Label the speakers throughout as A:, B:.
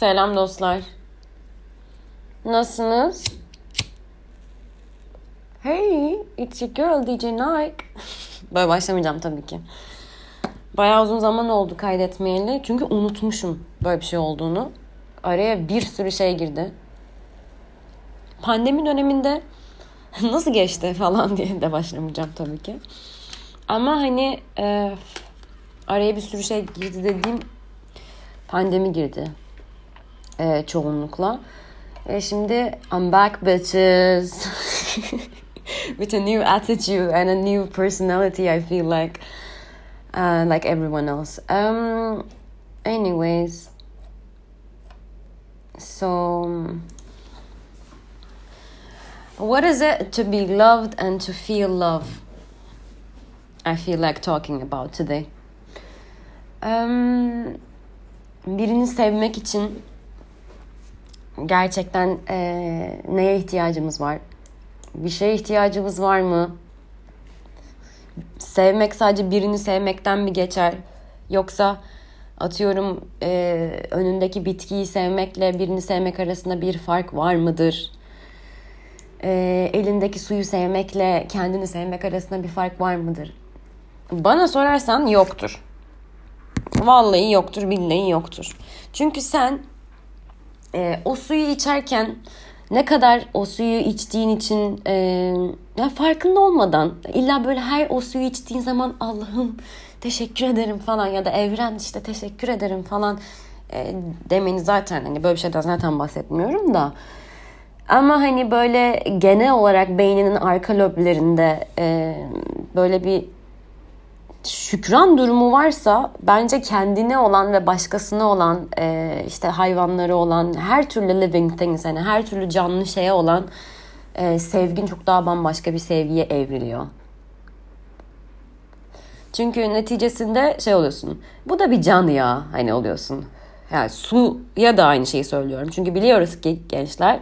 A: Selam dostlar. Nasılsınız? Hey, it's your girl DJ Nike. Böyle başlamayacağım tabii ki. Bayağı uzun zaman oldu kaydetmeyeli. Çünkü unutmuşum böyle bir şey olduğunu. Araya bir sürü şey girdi. Pandemi döneminde nasıl geçti falan diye de başlamayacağım tabii ki. Ama hani e, araya bir sürü şey girdi dediğim pandemi girdi e, çoğunlukla. E, şimdi I'm back bitches. With a new attitude and a new personality I feel like uh, like everyone else. Um anyways. So what is it to be loved and to feel love? I feel like talking about today. Um, birini sevmek için gerçekten e, neye ihtiyacımız var? Bir şeye ihtiyacımız var mı? Sevmek sadece birini sevmekten mi geçer? Yoksa atıyorum e, önündeki bitkiyi sevmekle birini sevmek arasında bir fark var mıdır? E, elindeki suyu sevmekle kendini sevmek arasında bir fark var mıdır? Bana sorarsan yoktur. Vallahi yoktur, billahi yoktur. Çünkü sen e, o suyu içerken ne kadar o suyu içtiğin için e, ya farkında olmadan illa böyle her o suyu içtiğin zaman Allah'ım teşekkür ederim falan ya da evren işte teşekkür ederim falan e, demeni zaten hani böyle bir şeyden zaten bahsetmiyorum da. Ama hani böyle genel olarak beyninin arka loblerinde e, böyle bir şükran durumu varsa bence kendine olan ve başkasına olan e, işte hayvanları olan her türlü living things yani her türlü canlı şeye olan e, sevgin çok daha bambaşka bir sevgiye evriliyor. Çünkü neticesinde şey oluyorsun. Bu da bir can ya hani oluyorsun. Yani su ya da aynı şeyi söylüyorum. Çünkü biliyoruz ki gençler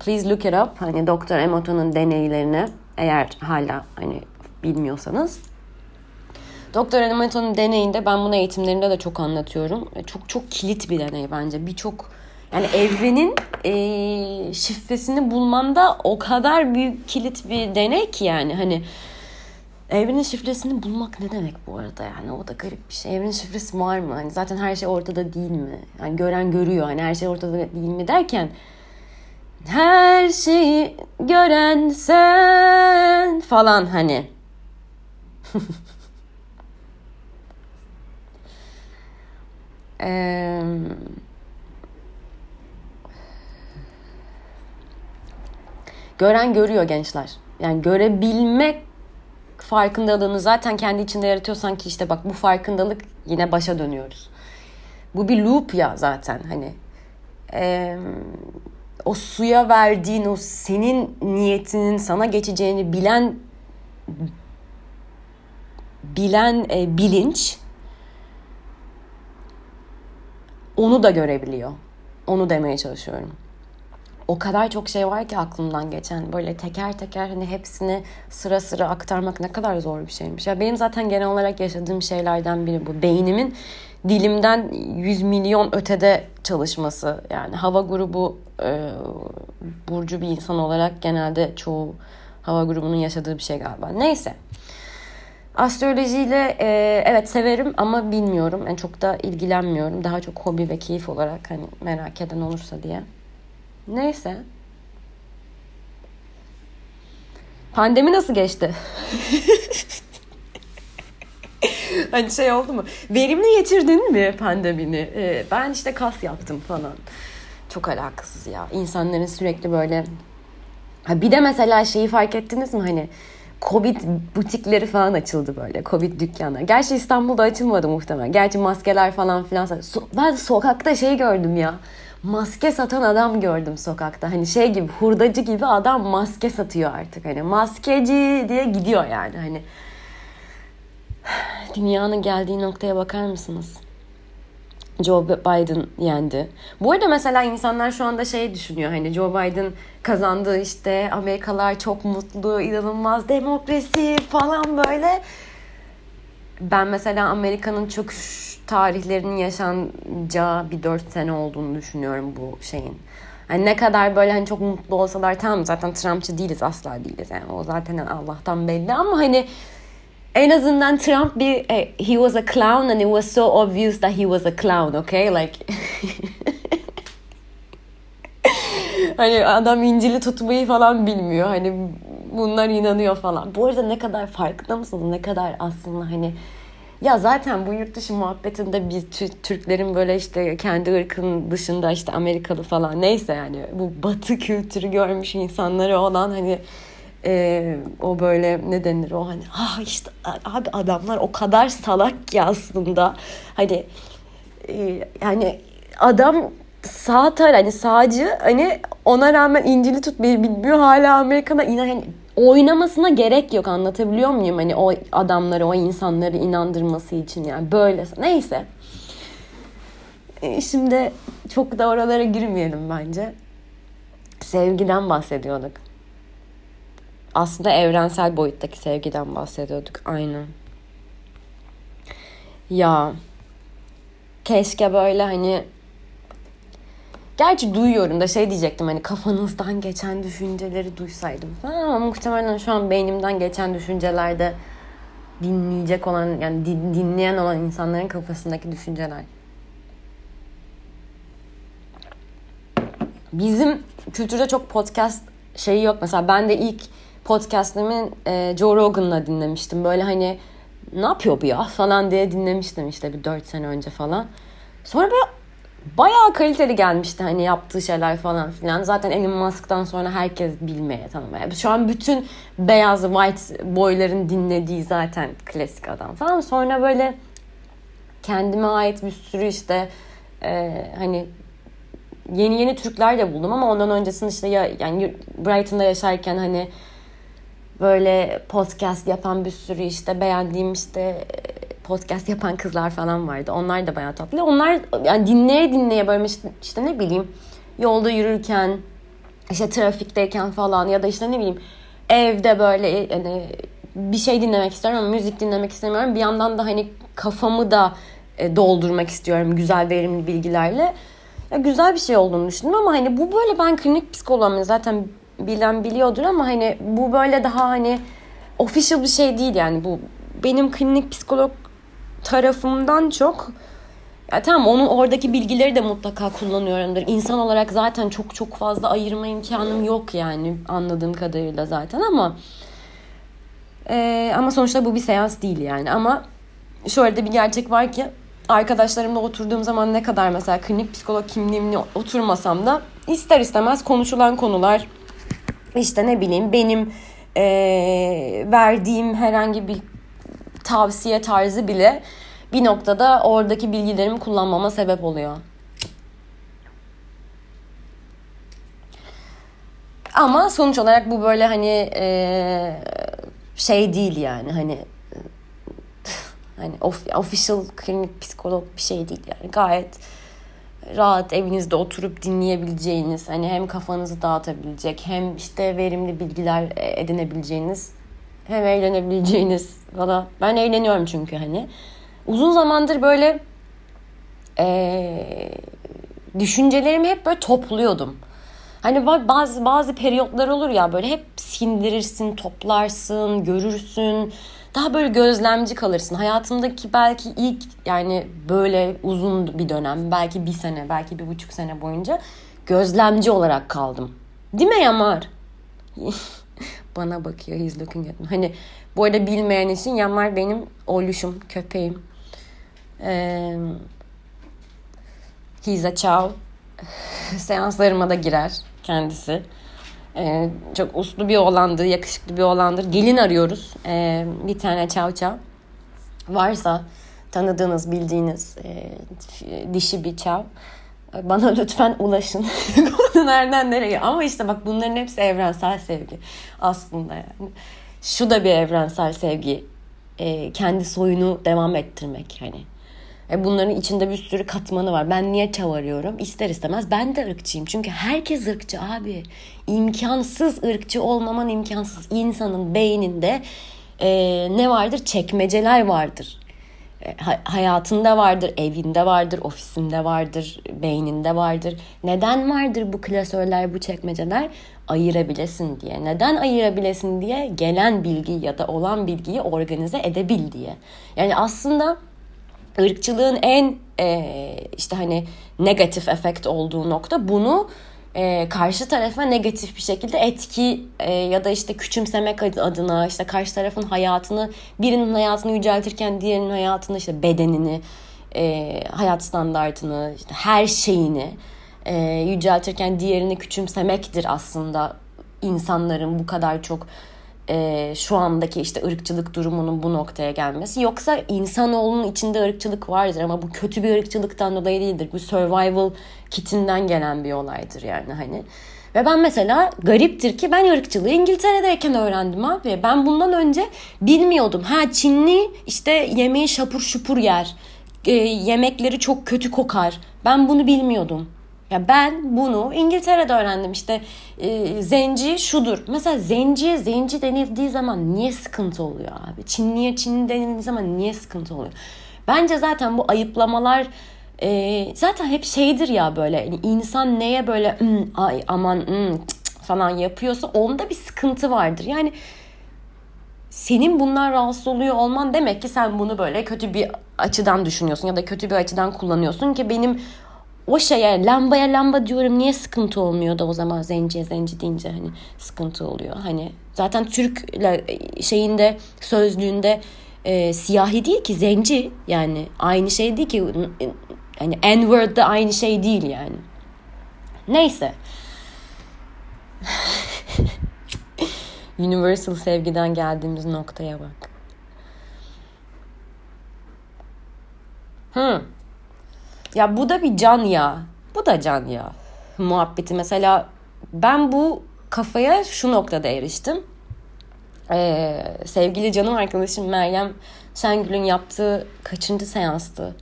A: please look it up. Hani Doktor Emoto'nun deneylerini eğer hala hani bilmiyorsanız Doktor Emoto'nun deneyinde ben bunu eğitimlerinde de çok anlatıyorum. Çok çok kilit bir deney bence. Birçok yani evrenin e, şifresini bulmanda o kadar büyük kilit bir deney ki yani hani evrenin şifresini bulmak ne demek bu arada yani o da garip bir şey. Evrenin şifresi var mı? Hani zaten her şey ortada değil mi? Yani gören görüyor. Hani her şey ortada değil mi derken her şeyi gören sen falan hani. Ee, gören görüyor gençler. Yani görebilmek farkındalığını zaten kendi içinde yaratıyorsan ki işte bak bu farkındalık yine başa dönüyoruz. Bu bir loop ya zaten hani. Ee, o suya verdiğin o senin niyetinin sana geçeceğini bilen bilen e, bilinç onu da görebiliyor. Onu demeye çalışıyorum. O kadar çok şey var ki aklımdan geçen. Böyle teker teker hani hepsini sıra sıra aktarmak ne kadar zor bir şeymiş. Ya benim zaten genel olarak yaşadığım şeylerden biri bu. Beynimin dilimden 100 milyon ötede çalışması. Yani hava grubu e, burcu bir insan olarak genelde çoğu hava grubunun yaşadığı bir şey galiba. Neyse. Astrolojiyle e, evet severim ama bilmiyorum. Yani çok da ilgilenmiyorum. Daha çok hobi ve keyif olarak hani merak eden olursa diye. Neyse. Pandemi nasıl geçti? hani şey oldu mu? Verimli geçirdin mi pandemini? Ee, ben işte kas yaptım falan. Çok alakasız ya. İnsanların sürekli böyle... Ha bir de mesela şeyi fark ettiniz mi? Hani Covid butikleri falan açıldı böyle. Covid dükkanları. Gerçi İstanbul'da açılmadı muhtemelen. Gerçi maskeler falan filan. Ben sokakta şey gördüm ya. Maske satan adam gördüm sokakta. Hani şey gibi hurdacı gibi adam maske satıyor artık. Hani maskeci diye gidiyor yani. Hani dünyanın geldiği noktaya bakar mısınız? Joe Biden yendi. Bu arada mesela insanlar şu anda şey düşünüyor hani Joe Biden kazandı işte Amerikalılar çok mutlu, inanılmaz demokrasi falan böyle. ben mesela Amerika'nın çöküş tarihlerinin yaşanacağı bir dört sene olduğunu düşünüyorum bu şeyin. Yani ne kadar böyle hani çok mutlu olsalar tamam zaten Trumpçı değiliz asla değiliz yani o zaten Allah'tan belli ama hani en azından Trump bir eh, he was a clown and it was so obvious that he was a clown okay? Like hani adam İncil'i tutmayı falan bilmiyor. Hani bunlar inanıyor falan. Bu arada ne kadar farkında mısınız? Ne kadar aslında hani ya zaten bu yurt dışı muhabbetinde biz Türklerin böyle işte kendi ırkın dışında işte Amerikalı falan neyse yani bu batı kültürü görmüş insanları olan hani e, o böyle ne denir o? Hani ah işte abi adamlar o kadar salak ki aslında. Hani e, yani adam sağ tar hani sağcı hani ona rağmen İncil'i tutmayı bilmiyor hala Amerika'da inan hani oynamasına gerek yok anlatabiliyor muyum? Hani o adamları o insanları inandırması için yani böyle. Neyse. E, şimdi çok da oralara girmeyelim bence. Sevgiden bahsediyorduk aslında evrensel boyuttaki sevgiden bahsediyorduk aynen ya keşke böyle hani Gerçi duyuyorum da şey diyecektim hani kafanızdan geçen düşünceleri duysaydım falan ama muhtemelen şu an beynimden geçen düşüncelerde dinleyecek olan yani dinleyen olan insanların kafasındaki düşünceler. Bizim kültürde çok podcast şeyi yok. Mesela ben de ilk podcast'ımı e, Joe Rogan'la dinlemiştim. Böyle hani ne yapıyor bu ya falan diye dinlemiştim işte bir 4 sene önce falan. Sonra böyle bayağı kaliteli gelmişti hani yaptığı şeyler falan filan. Zaten Elon Musk'tan sonra herkes bilmeye tanımaya. Şu an bütün beyaz white boyların dinlediği zaten klasik adam falan. Sonra böyle kendime ait bir sürü işte e, hani yeni yeni Türkler de buldum ama ondan öncesinde işte ya yani Brighton'da yaşarken hani böyle podcast yapan bir sürü işte beğendiğim işte podcast yapan kızlar falan vardı. Onlar da bayağı tatlı. Onlar yani dinleye dinleye böyle işte, ne bileyim yolda yürürken işte trafikteyken falan ya da işte ne bileyim evde böyle yani bir şey dinlemek istiyorum ama müzik dinlemek istemiyorum. Bir yandan da hani kafamı da e, doldurmak istiyorum güzel verimli bilgilerle. Ya güzel bir şey olduğunu düşündüm ama hani bu böyle ben klinik psikoloğum zaten bilen biliyordur ama hani bu böyle daha hani official bir şey değil yani bu benim klinik psikolog tarafımdan çok ya tamam onun oradaki bilgileri de mutlaka kullanıyorumdur. İnsan olarak zaten çok çok fazla ayırma imkanım yok yani anladığım kadarıyla zaten ama e, ama sonuçta bu bir seans değil yani ama şöyle de bir gerçek var ki arkadaşlarımla oturduğum zaman ne kadar mesela klinik psikolog kimliğimle oturmasam da ister istemez konuşulan konular işte ne bileyim benim e, verdiğim herhangi bir tavsiye tarzı bile bir noktada oradaki bilgilerimi kullanmama sebep oluyor. Ama sonuç olarak bu böyle hani e, şey değil yani hani hani official klinik psikolog bir şey değil yani gayet rahat evinizde oturup dinleyebileceğiniz hani hem kafanızı dağıtabilecek hem işte verimli bilgiler e, edinebileceğiniz hem eğlenebileceğiniz valla ben eğleniyorum çünkü hani uzun zamandır böyle e, düşüncelerimi hep böyle topluyordum. Hani bazı bazı periyotlar olur ya böyle hep sindirirsin, toplarsın, görürsün. Daha böyle gözlemci kalırsın. Hayatımdaki belki ilk yani böyle uzun bir dönem, belki bir sene, belki bir buçuk sene boyunca gözlemci olarak kaldım. Değil mi Yamar? Bana bakıyor. He's looking at me. Hani bu arada bilmeyen için Yamar benim oluşum, köpeğim. Ee, he's a chow. Seanslarıma da girer kendisi. Ee, çok uslu bir oğlandır, yakışıklı bir oğlandır. Gelin arıyoruz. Ee, bir tane çav çav. Varsa tanıdığınız, bildiğiniz e, dişi bir çav bana lütfen ulaşın. Konu nereden nereye? Ama işte bak bunların hepsi evrensel sevgi aslında yani. Şu da bir evrensel sevgi. E, kendi soyunu devam ettirmek hani. E bunların içinde bir sürü katmanı var. Ben niye çavarıyorum? İster istemez ben de ırkçıyım. Çünkü herkes ırkçı abi. İmkansız ırkçı olmaman imkansız. İnsanın beyninde e, ne vardır? Çekmeceler vardır. E, hayatında vardır, evinde vardır, ofisinde vardır, beyninde vardır. Neden vardır bu klasörler, bu çekmeceler? Ayırabilesin diye. Neden ayırabilesin diye? Gelen bilgi ya da olan bilgiyi organize edebil diye. Yani aslında ırkçılığın en e, işte hani negatif efekt olduğu nokta bunu e, karşı tarafa negatif bir şekilde etki e, ya da işte küçümsemek adına işte karşı tarafın hayatını birinin hayatını yüceltirken diğerinin hayatını işte bedenini e, hayat standartını işte her şeyini e, yüceltirken diğerini küçümsemektir aslında insanların bu kadar çok e, şu andaki işte ırkçılık durumunun bu noktaya gelmesi. Yoksa insanoğlunun içinde ırkçılık vardır ama bu kötü bir ırkçılıktan dolayı değildir. Bu survival kitinden gelen bir olaydır yani hani. Ve ben mesela gariptir ki ben ırkçılığı İngiltere'deyken öğrendim abi. Ben bundan önce bilmiyordum. Ha Çinli işte yemeği şapur şupur yer. E, yemekleri çok kötü kokar. Ben bunu bilmiyordum. Ya ben bunu İngiltere'de öğrendim işte e, zenci şudur. Mesela zenciye zenci denildiği zaman niye sıkıntı oluyor abi? Çinliye Çinli denildiği zaman niye sıkıntı oluyor? Bence zaten bu ayıplamalar e, zaten hep şeydir ya böyle yani insan neye böyle ay aman hmm, cık cık falan yapıyorsa onda bir sıkıntı vardır. Yani senin bundan rahatsız oluyor olman demek ki sen bunu böyle kötü bir açıdan düşünüyorsun ya da kötü bir açıdan kullanıyorsun ki benim o şeye lambaya lamba diyorum niye sıkıntı olmuyor da o zaman zenciye zenci deyince hani sıkıntı oluyor. Hani zaten Türk şeyinde sözlüğünde e, siyahi değil ki zenci yani aynı şey değil ki yani N-word da aynı şey değil yani. Neyse. Universal sevgiden geldiğimiz noktaya bak. Hmm. Ya bu da bir can ya. Bu da can ya. Muhabbeti mesela ben bu kafaya şu noktada eriştim. Ee, sevgili canım arkadaşım Meryem Şengül'ün yaptığı kaçıncı seanstı?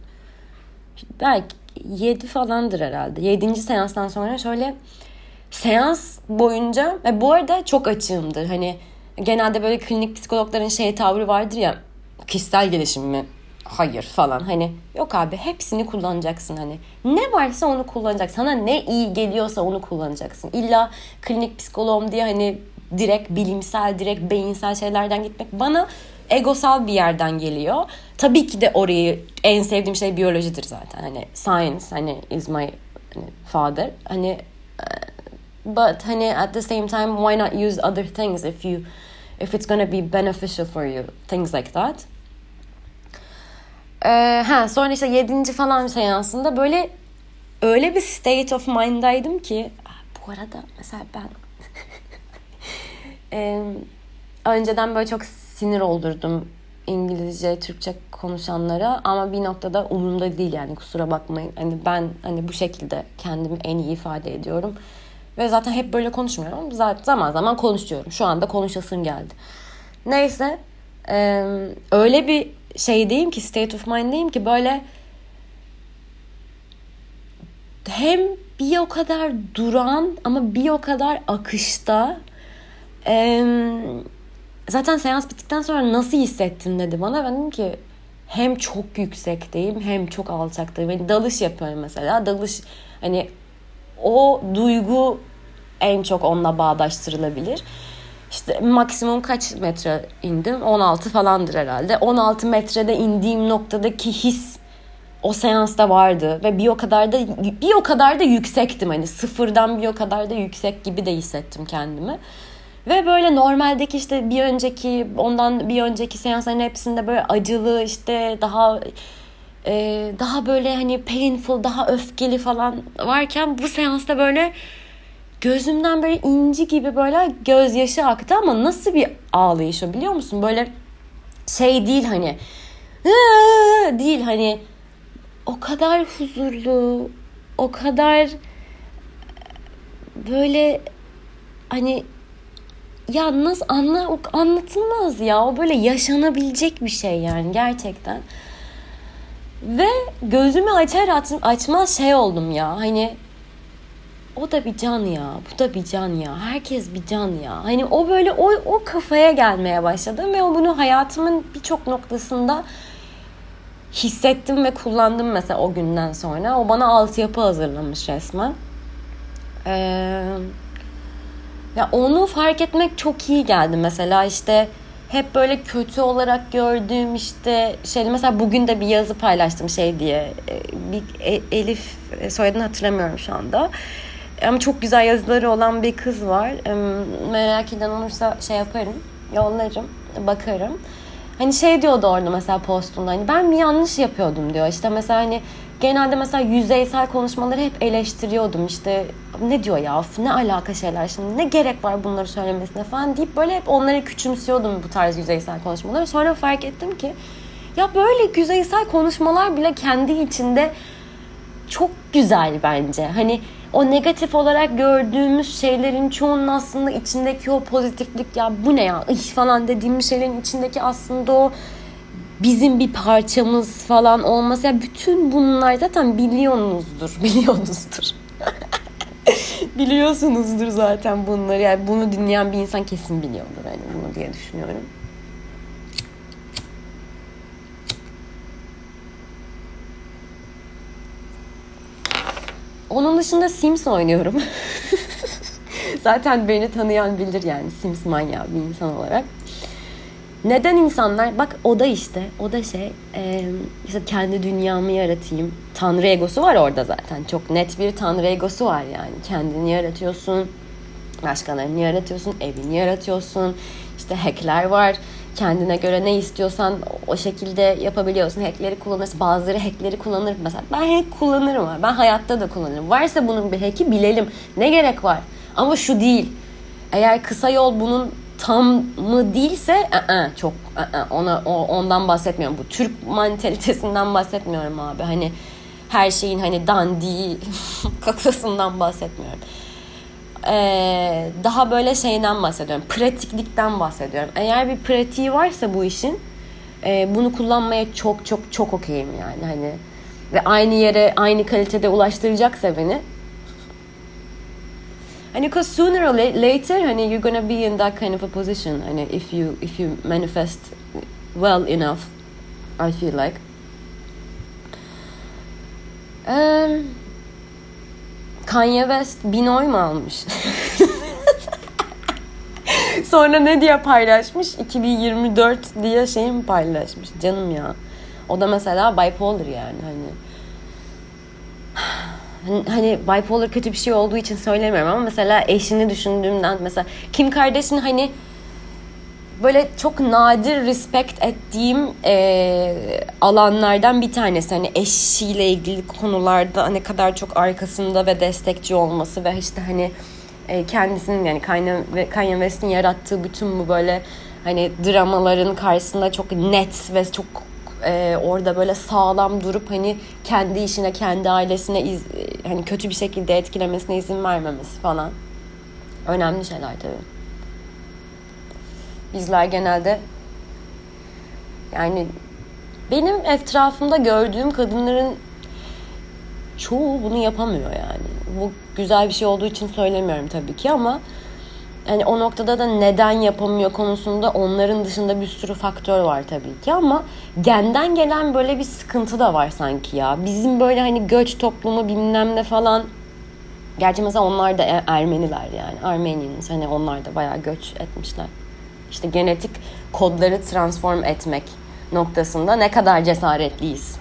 A: Belki yedi falandır herhalde. Yedinci seanstan sonra şöyle seans boyunca ve bu arada çok açığımdır. Hani genelde böyle klinik psikologların şey tavrı vardır ya kişisel gelişim mi hayır falan. Hani yok abi hepsini kullanacaksın hani. Ne varsa onu kullanacaksın. Sana ne iyi geliyorsa onu kullanacaksın. İlla klinik psikoloğum diye hani direkt bilimsel direkt beyinsel şeylerden gitmek bana egosal bir yerden geliyor. Tabii ki de orayı en sevdiğim şey biyolojidir zaten. Hani science hani is my hani, father. Hani eh, but hani at the same time why not use other things if you if it's gonna be beneficial for you? Things like that ee, ha, sonra işte yedinci falan seansında böyle öyle bir state of mind'daydım ki ah, bu arada mesela ben ee, önceden böyle çok sinir oldurdum İngilizce, Türkçe konuşanlara ama bir noktada umurumda değil yani kusura bakmayın. Hani ben hani bu şekilde kendimi en iyi ifade ediyorum. Ve zaten hep böyle konuşmuyorum. Zaten zaman zaman konuşuyorum. Şu anda konuşasım geldi. Neyse. E, öyle bir şeydeyim ki state of mind'deyim ki böyle hem bir o kadar duran ama bir o kadar akışta ee, zaten seans bittikten sonra nasıl hissettin dedi bana ben dedim ki hem çok yüksekteyim hem çok alçaktayım. Yani dalış yapıyorum mesela. Dalış hani o duygu en çok onunla bağdaştırılabilir. İşte maksimum kaç metre indim? 16 falandır herhalde. 16 metrede indiğim noktadaki his o seansta vardı ve bir o kadar da bir o kadar da yüksektim hani sıfırdan bir o kadar da yüksek gibi de hissettim kendimi. Ve böyle normaldeki işte bir önceki ondan bir önceki seansların hepsinde böyle acılı işte daha e, daha böyle hani painful daha öfkeli falan varken bu seansta böyle gözümden böyle inci gibi böyle gözyaşı aktı ama nasıl bir ağlayış o biliyor musun? Böyle şey değil hani değil hani o kadar huzurlu, o kadar böyle hani ya nasıl anla anlatılmaz ya o böyle yaşanabilecek bir şey yani gerçekten. Ve gözümü açar açmaz şey oldum ya hani o da bir can ya, bu da bir can ya, herkes bir can ya. Hani o böyle o, o kafaya gelmeye başladım ve bunu hayatımın birçok noktasında hissettim ve kullandım mesela o günden sonra. O bana altyapı hazırlamış resmen. Ee, ya onu fark etmek çok iyi geldi mesela işte hep böyle kötü olarak gördüğüm işte şey mesela bugün de bir yazı paylaştım şey diye e, bir e, Elif e, soyadını hatırlamıyorum şu anda ama çok güzel yazıları olan bir kız var. Merak eden olursa şey yaparım yollarım bakarım. Hani şey diyordu orada mesela postunda hani ben mi yanlış yapıyordum? diyor. İşte mesela hani genelde mesela yüzeysel konuşmaları hep eleştiriyordum. İşte ne diyor ya? Ne alaka şeyler şimdi? Ne gerek var bunları söylemesine? falan deyip böyle hep onları küçümsüyordum bu tarz yüzeysel konuşmaları. Sonra fark ettim ki ya böyle yüzeysel konuşmalar bile kendi içinde çok güzel bence. Hani o negatif olarak gördüğümüz şeylerin çoğunun aslında içindeki o pozitiflik ya bu ne ya ih falan dediğimiz şeylerin içindeki aslında o bizim bir parçamız falan olması. Yani bütün bunlar zaten biliyorsunuzdur. Biliyorsunuzdur. Biliyorsunuzdur zaten bunları. Yani bunu dinleyen bir insan kesin biliyordur yani bunu diye düşünüyorum. Onun dışında Sims oynuyorum. Zaten beni tanıyan bilir yani Sims manyağı bir insan olarak. Neden insanlar bak o da işte o da şey e, işte kendi dünyamı yaratayım. Tanrı egosu var orada zaten. Çok net bir tanrı egosu var yani. Kendini yaratıyorsun. Başkalarını yaratıyorsun. Evini yaratıyorsun. işte hackler var. Kendine göre ne istiyorsan o şekilde yapabiliyorsun. Hackleri kullanırsın. Bazıları hackleri kullanır. Mesela ben hack kullanırım. Ben hayatta da kullanırım. Varsa bunun bir hack'i bilelim. Ne gerek var? Ama şu değil. Eğer kısa yol bunun tam mı değilse ı-ı, çok ı-ı, ona o, ondan bahsetmiyorum. Bu Türk mantalitesinden bahsetmiyorum abi. Hani her şeyin hani dandi kakasından bahsetmiyorum. Ee, daha böyle şeyden bahsediyorum. Pratiklikten bahsediyorum. Eğer bir pratiği varsa bu işin e, bunu kullanmaya çok çok çok okeyim yani. Hani ve aynı yere aynı kalitede ulaştıracaksa beni and because sooner or later honey you're gonna be in that kind of a position and if you if you manifest well enough I feel like um, Kanye West bin oy mu almış? Sonra ne diye paylaşmış? 2024 diye şey mi paylaşmış? Canım ya. O da mesela bipolar yani hani hani, bipolar kötü bir şey olduğu için söylemiyorum ama mesela eşini düşündüğümden mesela Kim Kardashian hani böyle çok nadir respect ettiğim e, alanlardan bir tanesi. Hani eşiyle ilgili konularda ne kadar çok arkasında ve destekçi olması ve işte hani e, kendisinin yani Kanye, Kanye West'in yarattığı bütün bu böyle hani dramaların karşısında çok net ve çok e, orada böyle sağlam durup hani kendi işine, kendi ailesine iz, hani kötü bir şekilde etkilemesine izin vermemesi falan. Önemli şeyler tabii. Bizler genelde yani benim etrafımda gördüğüm kadınların çoğu bunu yapamıyor yani. Bu güzel bir şey olduğu için söylemiyorum tabii ki ama yani o noktada da neden yapamıyor konusunda onların dışında bir sürü faktör var tabii ki ama genden gelen böyle bir sıkıntı da var sanki ya. Bizim böyle hani göç toplumu bilmem ne falan Gerçi mesela onlar da e, Ermeniler yani. Armenians hani onlar da bayağı göç etmişler. İşte genetik kodları transform etmek noktasında ne kadar cesaretliyiz.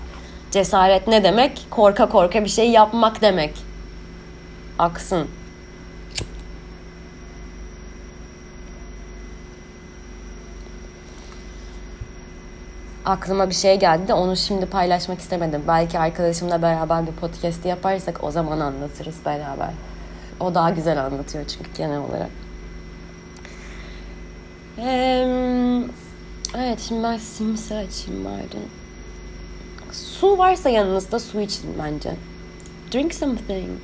A: Cesaret ne demek? Korka korka bir şey yapmak demek. Aksın. aklıma bir şey geldi de onu şimdi paylaşmak istemedim. Belki arkadaşımla beraber bir podcast yaparsak o zaman anlatırız beraber. O daha güzel anlatıyor çünkü genel olarak. Ee, evet şimdi ben Sims'i açayım bari. Su varsa yanınızda su için bence. Drink something.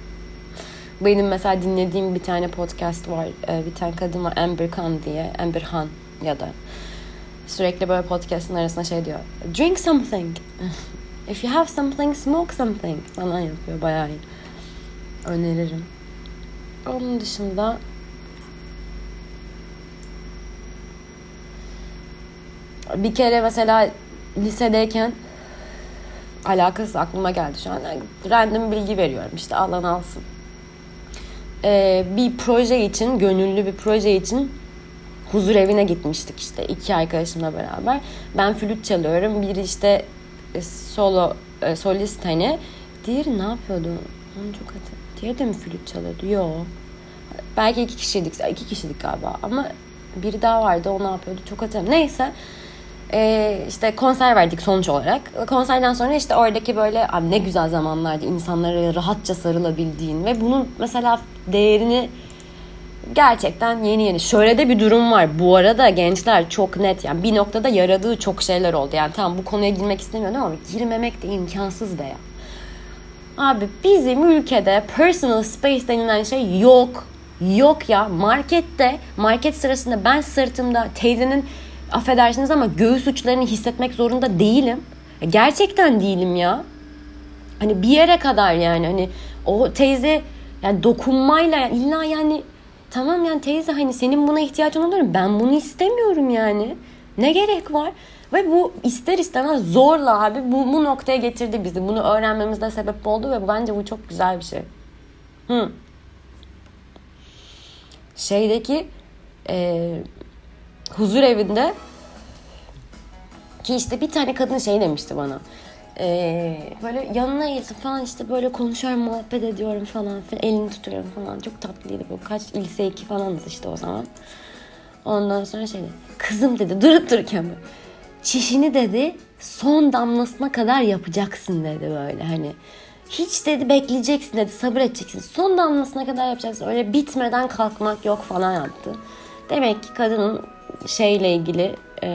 A: Benim mesela dinlediğim bir tane podcast var. Ee, bir tane kadın var Amber Khan diye. Amber Han ya da sürekli böyle podcast'ın arasında şey diyor. Drink something. If you have something, smoke something. Falan yapıyor bayağı iyi. Öneririm. Onun dışında bir kere mesela lisedeyken alakası aklıma geldi şu an. Random bilgi veriyorum işte alan alsın. Ee, bir proje için, gönüllü bir proje için huzur evine gitmiştik işte iki arkadaşımla beraber. Ben flüt çalıyorum. Biri işte e, solo e, solist hani. Diğeri ne yapıyordu? Onu çok hatırlıyorum. Diğeri de mi flüt çalıyordu? Yok. Belki iki kişiydik. iki kişilik galiba. Ama biri daha vardı. O ne yapıyordu? Çok hatırlamıyorum. Neyse. Ee, işte konser verdik sonuç olarak. Konserden sonra işte oradaki böyle abi ne güzel zamanlardı insanlara rahatça sarılabildiğin ve bunun mesela değerini gerçekten yeni yeni. Şöyle de bir durum var. Bu arada gençler çok net yani bir noktada yaradığı çok şeyler oldu. Yani tamam bu konuya girmek istemiyorum ama girmemek de imkansız be ya. Abi bizim ülkede personal space denilen şey yok. Yok ya. Markette, market sırasında ben sırtımda teyzenin affedersiniz ama göğüs uçlarını hissetmek zorunda değilim. Gerçekten değilim ya. Hani bir yere kadar yani hani o teyze yani dokunmayla yani illa yani tamam yani teyze hani senin buna ihtiyacın olur ben bunu istemiyorum yani. Ne gerek var? Ve bu ister istemez zorla abi bu, bu noktaya getirdi bizi. Bunu öğrenmemizde sebep oldu ve bence bu çok güzel bir şey. Hı. Şeydeki e, huzur evinde. Ki işte bir tane kadın şey demişti bana. Ee, böyle yanına eğildim falan işte böyle konuşuyorum muhabbet ediyorum falan filan elini tutuyorum falan. Çok tatlıydı bu. Kaç lise 2 falanız işte o zaman. Ondan sonra şey kızım dedi durup dururken böyle çişini dedi son damlasına kadar yapacaksın dedi böyle hani. Hiç dedi bekleyeceksin dedi sabır edeceksin. Son damlasına kadar yapacaksın. Öyle bitmeden kalkmak yok falan yaptı. Demek ki kadının şeyle ilgili e,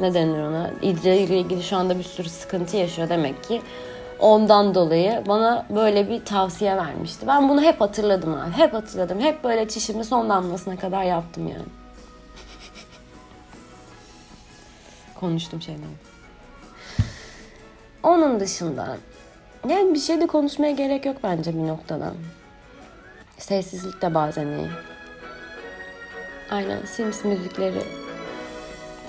A: ne denir ona idrarıyla ilgili şu anda bir sürü sıkıntı yaşıyor demek ki. Ondan dolayı bana böyle bir tavsiye vermişti. Ben bunu hep hatırladım abi. Hep hatırladım. Hep böyle çişimi son damlasına kadar yaptım yani. Konuştum şeyden. Onun dışında yani bir şey de konuşmaya gerek yok bence bir noktada. Sessizlik de bazen iyi. Aynen Sims müzikleri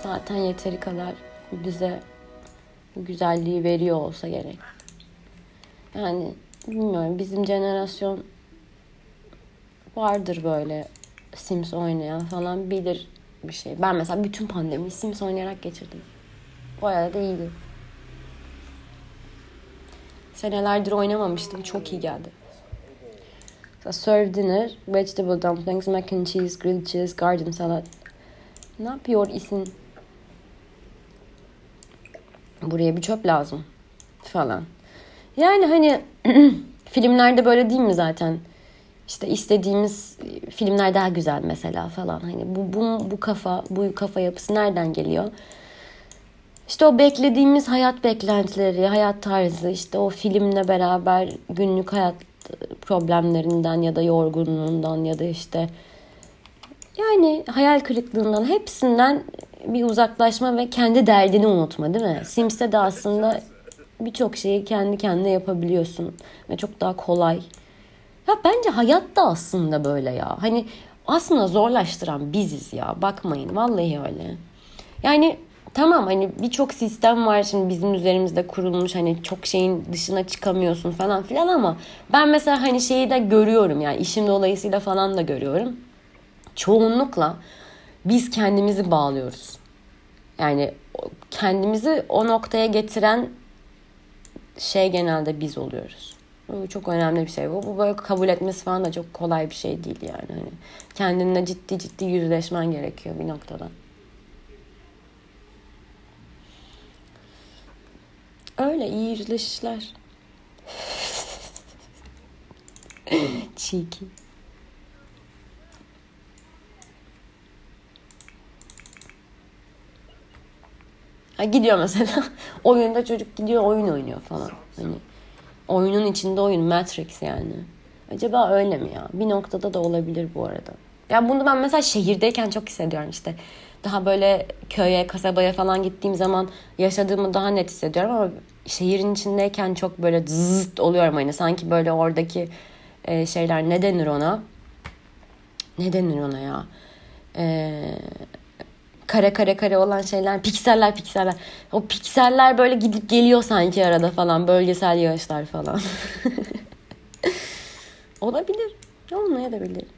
A: zaten yeteri kadar bize güzelliği veriyor olsa gerek. Yani bilmiyorum bizim jenerasyon vardır böyle Sims oynayan falan bilir bir şey. Ben mesela bütün pandemi Sims oynayarak geçirdim. Bayağı da iyiydi. Senelerdir oynamamıştım. Çok iyi geldi. So serve dinner, vegetable dumplings, mac and cheese, grilled cheese, garden salad. Ne yapıyor isin? Buraya bir çöp lazım falan. Yani hani filmlerde böyle değil mi zaten? İşte istediğimiz filmler daha güzel mesela falan. Hani bu bu bu kafa, bu kafa yapısı nereden geliyor? İşte o beklediğimiz hayat beklentileri, hayat tarzı, işte o filmle beraber günlük hayat problemlerinden ya da yorgunluğundan ya da işte yani hayal kırıklığından hepsinden bir uzaklaşma ve kendi derdini unutma değil mi? Sims'te de aslında birçok şeyi kendi kendine yapabiliyorsun ve çok daha kolay. Ya bence hayat da aslında böyle ya. Hani aslında zorlaştıran biziz ya. Bakmayın vallahi öyle. Yani tamam hani birçok sistem var şimdi bizim üzerimizde kurulmuş hani çok şeyin dışına çıkamıyorsun falan filan ama ben mesela hani şeyi de görüyorum yani işim dolayısıyla falan da görüyorum. Çoğunlukla biz kendimizi bağlıyoruz. Yani kendimizi o noktaya getiren şey genelde biz oluyoruz. Bu çok önemli bir şey. Bu, bu böyle kabul etmesi falan da çok kolay bir şey değil yani. Hani kendinle ciddi ciddi yüzleşmen gerekiyor bir noktada. Öyle iyi yüzleşişler. Ha, gidiyor mesela. Oyunda çocuk gidiyor oyun oynuyor falan. Hani oyunun içinde oyun Matrix yani. Acaba öyle mi ya? Bir noktada da olabilir bu arada. Ya bunu ben mesela şehirdeyken çok hissediyorum işte. Daha böyle köye, kasabaya falan gittiğim zaman yaşadığımı daha net hissediyorum ama şehrin içindeyken çok böyle zıt oluyorum hani sanki böyle oradaki e, şeyler ne denir ona? Ne denir ona ya? E, kare kare kare olan şeyler pikseller pikseller. O pikseller böyle gidip geliyor sanki arada falan bölgesel yağışlar falan. Olabilir. Olmayabilir.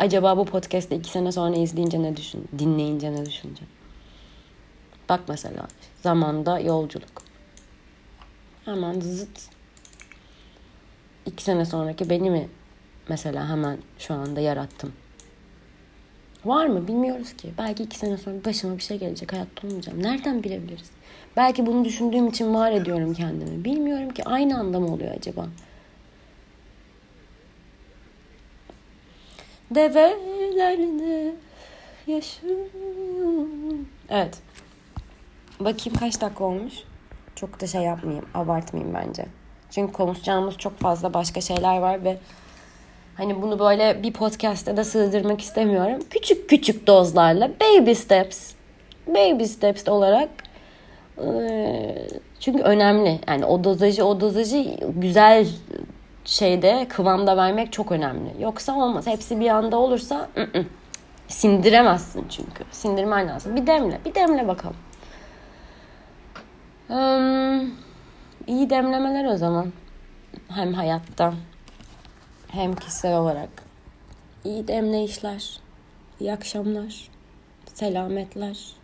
A: Acaba bu podcast'te iki sene sonra izleyince ne düşün, dinleyince ne düşünecek? Bak mesela zamanda yolculuk. Hemen zıt. İki sene sonraki beni mi mesela hemen şu anda yarattım? Var mı bilmiyoruz ki. Belki iki sene sonra başıma bir şey gelecek. Hayatta olmayacağım. Nereden bilebiliriz? Belki bunu düşündüğüm için var ediyorum kendimi. Bilmiyorum ki aynı anda mı oluyor acaba? Develerde yaşıyorum. Evet. Bakayım kaç dakika olmuş. Çok da şey yapmayayım, abartmayayım bence. Çünkü konuşacağımız çok fazla başka şeyler var ve hani bunu böyle bir podcast'te de sığdırmak istemiyorum. Küçük küçük dozlarla baby steps, baby steps olarak çünkü önemli. Yani o dozajı o dozajı güzel şeyde kıvamda vermek çok önemli. Yoksa olmaz. Hepsi bir anda olursa ı-ı. sindiremezsin çünkü. Sindirmen lazım. Bir demle. Bir demle bakalım. Um, iyi demlemeler o zaman. Hem hayatta hem kişisel olarak. İyi demleyişler. İyi akşamlar. Selametler.